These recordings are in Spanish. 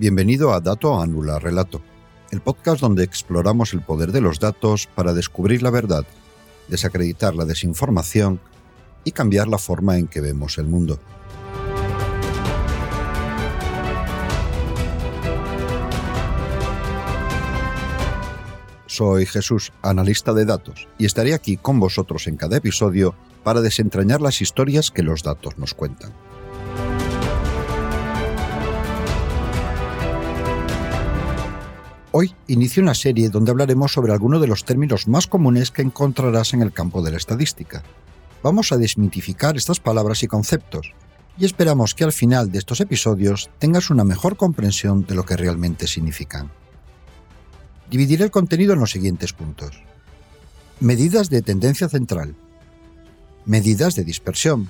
Bienvenido a Dato Anula Relato, el podcast donde exploramos el poder de los datos para descubrir la verdad, desacreditar la desinformación y cambiar la forma en que vemos el mundo. Soy Jesús, analista de datos, y estaré aquí con vosotros en cada episodio para desentrañar las historias que los datos nos cuentan. Hoy inicio una serie donde hablaremos sobre algunos de los términos más comunes que encontrarás en el campo de la estadística. Vamos a desmitificar estas palabras y conceptos, y esperamos que al final de estos episodios tengas una mejor comprensión de lo que realmente significan. Dividiré el contenido en los siguientes puntos. Medidas de tendencia central. Medidas de dispersión.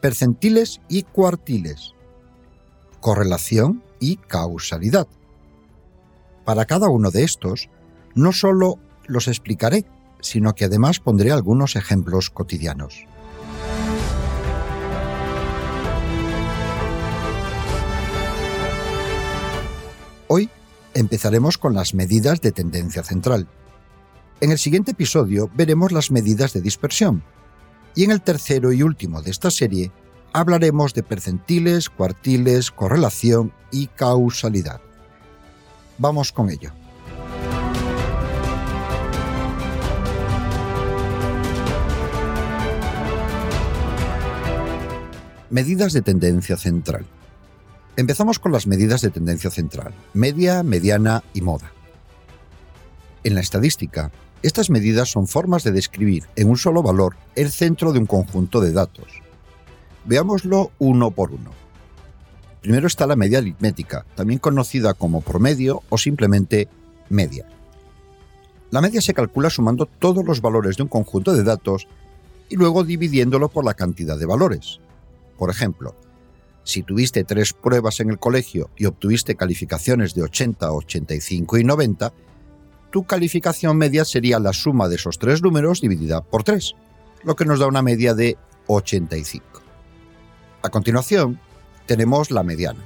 Percentiles y cuartiles. Correlación y causalidad para cada uno de estos, no solo los explicaré, sino que además pondré algunos ejemplos cotidianos. Hoy empezaremos con las medidas de tendencia central. En el siguiente episodio veremos las medidas de dispersión. Y en el tercero y último de esta serie hablaremos de percentiles, cuartiles, correlación y causalidad. Vamos con ello. Medidas de tendencia central. Empezamos con las medidas de tendencia central, media, mediana y moda. En la estadística, estas medidas son formas de describir en un solo valor el centro de un conjunto de datos. Veámoslo uno por uno. Primero está la media aritmética, también conocida como promedio o simplemente media. La media se calcula sumando todos los valores de un conjunto de datos y luego dividiéndolo por la cantidad de valores. Por ejemplo, si tuviste tres pruebas en el colegio y obtuviste calificaciones de 80, 85 y 90, tu calificación media sería la suma de esos tres números dividida por 3, lo que nos da una media de 85. A continuación, tenemos la mediana.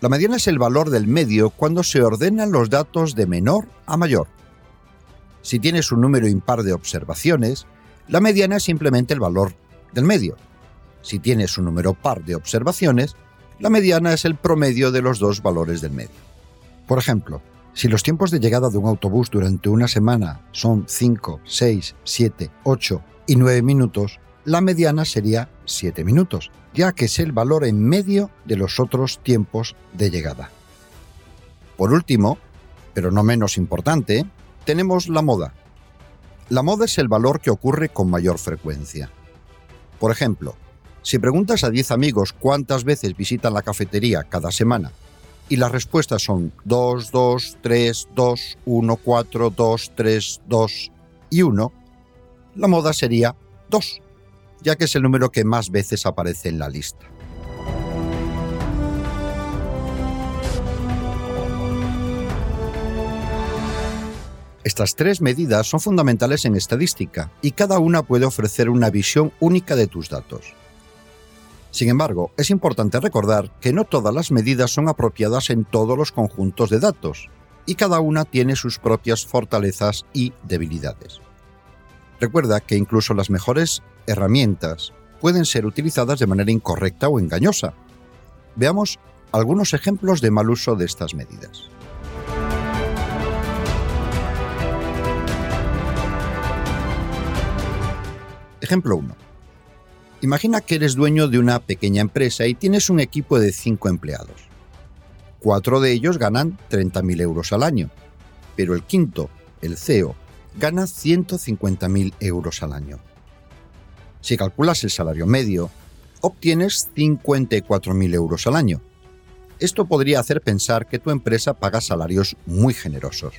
La mediana es el valor del medio cuando se ordenan los datos de menor a mayor. Si tienes un número impar de observaciones, la mediana es simplemente el valor del medio. Si tienes un número par de observaciones, la mediana es el promedio de los dos valores del medio. Por ejemplo, si los tiempos de llegada de un autobús durante una semana son 5, 6, 7, 8 y 9 minutos, la mediana sería 7 minutos, ya que es el valor en medio de los otros tiempos de llegada. Por último, pero no menos importante, tenemos la moda. La moda es el valor que ocurre con mayor frecuencia. Por ejemplo, si preguntas a 10 amigos cuántas veces visitan la cafetería cada semana y las respuestas son 2, 2, 3, 2, 1, 4, 2, 3, 2 y 1, la moda sería 2 ya que es el número que más veces aparece en la lista. Estas tres medidas son fundamentales en estadística y cada una puede ofrecer una visión única de tus datos. Sin embargo, es importante recordar que no todas las medidas son apropiadas en todos los conjuntos de datos, y cada una tiene sus propias fortalezas y debilidades. Recuerda que incluso las mejores herramientas pueden ser utilizadas de manera incorrecta o engañosa. Veamos algunos ejemplos de mal uso de estas medidas. Ejemplo 1. Imagina que eres dueño de una pequeña empresa y tienes un equipo de 5 empleados. Cuatro de ellos ganan 30.000 euros al año, pero el quinto, el CEO, gana 150.000 euros al año. Si calculas el salario medio, obtienes 54.000 euros al año. Esto podría hacer pensar que tu empresa paga salarios muy generosos.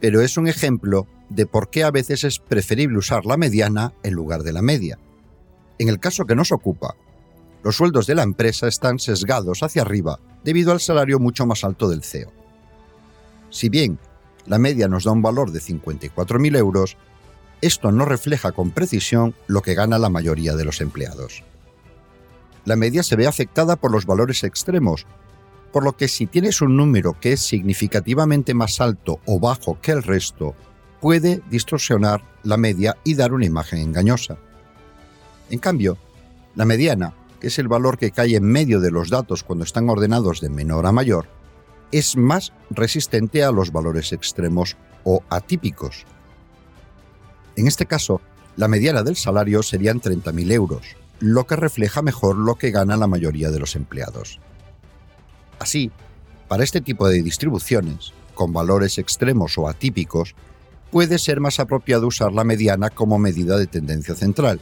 Pero es un ejemplo de por qué a veces es preferible usar la mediana en lugar de la media. En el caso que nos ocupa, los sueldos de la empresa están sesgados hacia arriba debido al salario mucho más alto del CEO. Si bien la media nos da un valor de 54.000 euros, esto no refleja con precisión lo que gana la mayoría de los empleados. La media se ve afectada por los valores extremos, por lo que si tienes un número que es significativamente más alto o bajo que el resto, puede distorsionar la media y dar una imagen engañosa. En cambio, la mediana, que es el valor que cae en medio de los datos cuando están ordenados de menor a mayor, es más resistente a los valores extremos o atípicos. En este caso, la mediana del salario serían 30.000 euros, lo que refleja mejor lo que gana la mayoría de los empleados. Así, para este tipo de distribuciones, con valores extremos o atípicos, puede ser más apropiado usar la mediana como medida de tendencia central,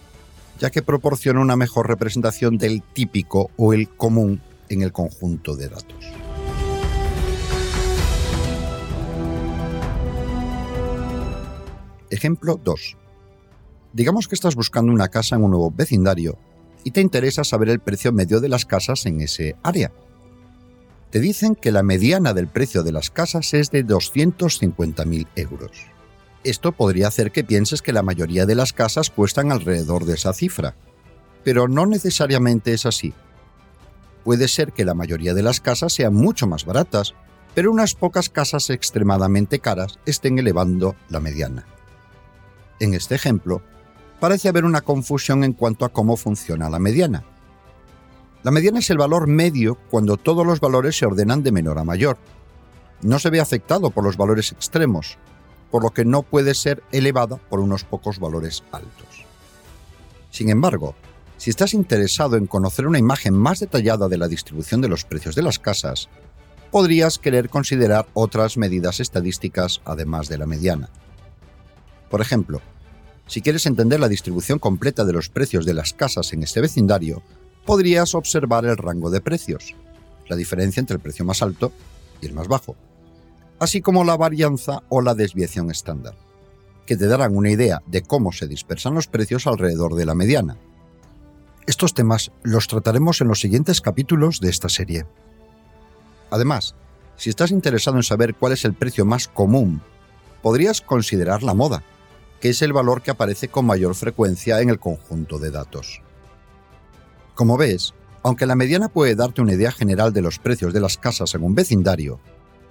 ya que proporciona una mejor representación del típico o el común en el conjunto de datos. Ejemplo 2. Digamos que estás buscando una casa en un nuevo vecindario y te interesa saber el precio medio de las casas en ese área. Te dicen que la mediana del precio de las casas es de 250.000 euros. Esto podría hacer que pienses que la mayoría de las casas cuestan alrededor de esa cifra, pero no necesariamente es así. Puede ser que la mayoría de las casas sean mucho más baratas, pero unas pocas casas extremadamente caras estén elevando la mediana. En este ejemplo, parece haber una confusión en cuanto a cómo funciona la mediana. La mediana es el valor medio cuando todos los valores se ordenan de menor a mayor. No se ve afectado por los valores extremos, por lo que no puede ser elevada por unos pocos valores altos. Sin embargo, si estás interesado en conocer una imagen más detallada de la distribución de los precios de las casas, podrías querer considerar otras medidas estadísticas además de la mediana. Por ejemplo, si quieres entender la distribución completa de los precios de las casas en este vecindario, podrías observar el rango de precios, la diferencia entre el precio más alto y el más bajo así como la varianza o la desviación estándar, que te darán una idea de cómo se dispersan los precios alrededor de la mediana. Estos temas los trataremos en los siguientes capítulos de esta serie. Además, si estás interesado en saber cuál es el precio más común, podrías considerar la moda, que es el valor que aparece con mayor frecuencia en el conjunto de datos. Como ves, aunque la mediana puede darte una idea general de los precios de las casas en un vecindario,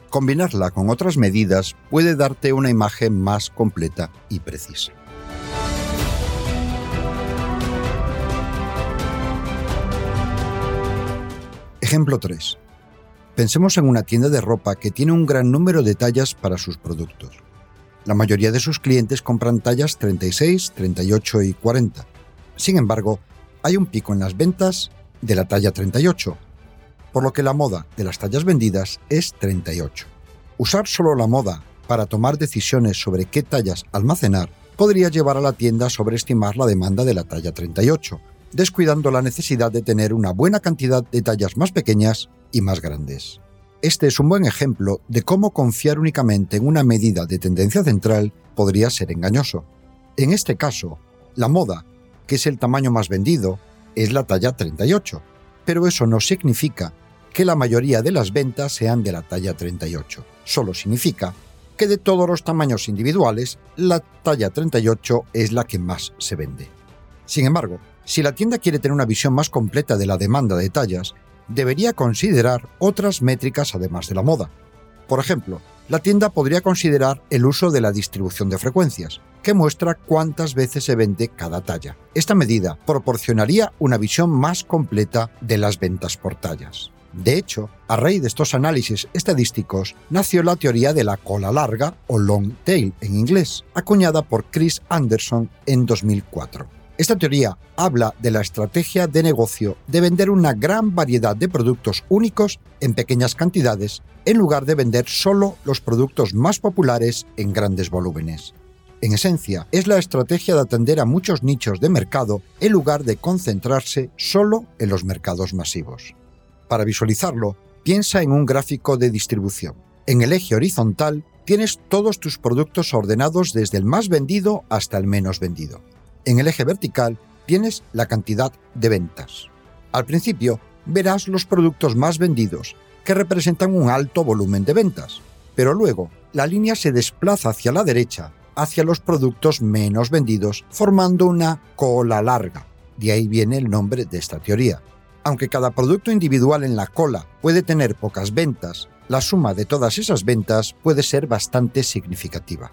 combinarla con otras medidas puede darte una imagen más completa y precisa. Ejemplo 3. Pensemos en una tienda de ropa que tiene un gran número de tallas para sus productos. La mayoría de sus clientes compran tallas 36, 38 y 40. Sin embargo, hay un pico en las ventas de la talla 38, por lo que la moda de las tallas vendidas es 38. Usar solo la moda para tomar decisiones sobre qué tallas almacenar podría llevar a la tienda a sobreestimar la demanda de la talla 38, descuidando la necesidad de tener una buena cantidad de tallas más pequeñas y más grandes. Este es un buen ejemplo de cómo confiar únicamente en una medida de tendencia central podría ser engañoso. En este caso, la moda, que es el tamaño más vendido, es la talla 38, pero eso no significa que la mayoría de las ventas sean de la talla 38. Solo significa que de todos los tamaños individuales, la talla 38 es la que más se vende. Sin embargo, si la tienda quiere tener una visión más completa de la demanda de tallas, debería considerar otras métricas además de la moda. Por ejemplo, la tienda podría considerar el uso de la distribución de frecuencias, que muestra cuántas veces se vende cada talla. Esta medida proporcionaría una visión más completa de las ventas por tallas. De hecho, a raíz de estos análisis estadísticos, nació la teoría de la cola larga o long tail en inglés, acuñada por Chris Anderson en 2004. Esta teoría habla de la estrategia de negocio de vender una gran variedad de productos únicos en pequeñas cantidades, en lugar de vender solo los productos más populares en grandes volúmenes. En esencia, es la estrategia de atender a muchos nichos de mercado en lugar de concentrarse solo en los mercados masivos. Para visualizarlo, piensa en un gráfico de distribución. En el eje horizontal tienes todos tus productos ordenados desde el más vendido hasta el menos vendido. En el eje vertical tienes la cantidad de ventas. Al principio verás los productos más vendidos, que representan un alto volumen de ventas, pero luego la línea se desplaza hacia la derecha, hacia los productos menos vendidos, formando una cola larga. De ahí viene el nombre de esta teoría. Aunque cada producto individual en la cola puede tener pocas ventas, la suma de todas esas ventas puede ser bastante significativa.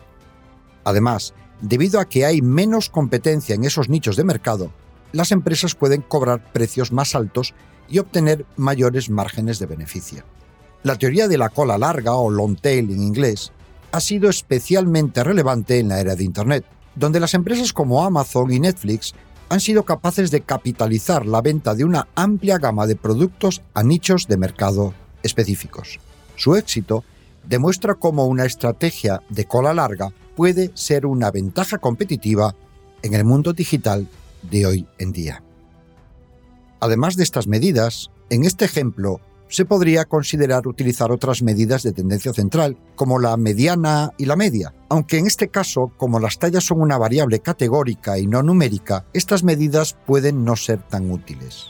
Además, debido a que hay menos competencia en esos nichos de mercado, las empresas pueden cobrar precios más altos y obtener mayores márgenes de beneficio. La teoría de la cola larga o long tail en inglés ha sido especialmente relevante en la era de Internet, donde las empresas como Amazon y Netflix han sido capaces de capitalizar la venta de una amplia gama de productos a nichos de mercado específicos. Su éxito demuestra cómo una estrategia de cola larga puede ser una ventaja competitiva en el mundo digital de hoy en día. Además de estas medidas, en este ejemplo se podría considerar utilizar otras medidas de tendencia central, como la mediana y la media, aunque en este caso, como las tallas son una variable categórica y no numérica, estas medidas pueden no ser tan útiles.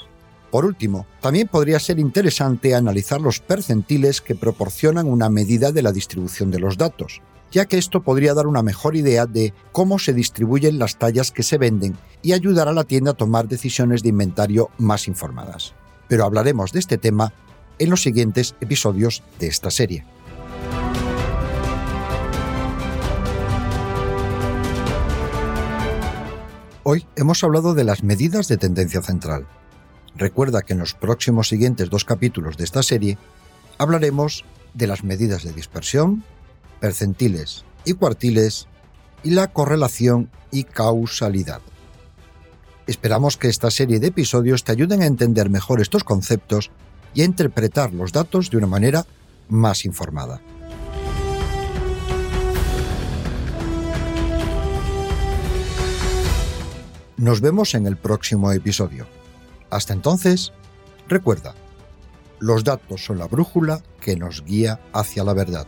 Por último, también podría ser interesante analizar los percentiles que proporcionan una medida de la distribución de los datos, ya que esto podría dar una mejor idea de cómo se distribuyen las tallas que se venden y ayudar a la tienda a tomar decisiones de inventario más informadas. Pero hablaremos de este tema en los siguientes episodios de esta serie. Hoy hemos hablado de las medidas de tendencia central, Recuerda que en los próximos siguientes dos capítulos de esta serie hablaremos de las medidas de dispersión, percentiles y cuartiles y la correlación y causalidad. Esperamos que esta serie de episodios te ayuden a entender mejor estos conceptos y a interpretar los datos de una manera más informada. Nos vemos en el próximo episodio. Hasta entonces, recuerda, los datos son la brújula que nos guía hacia la verdad.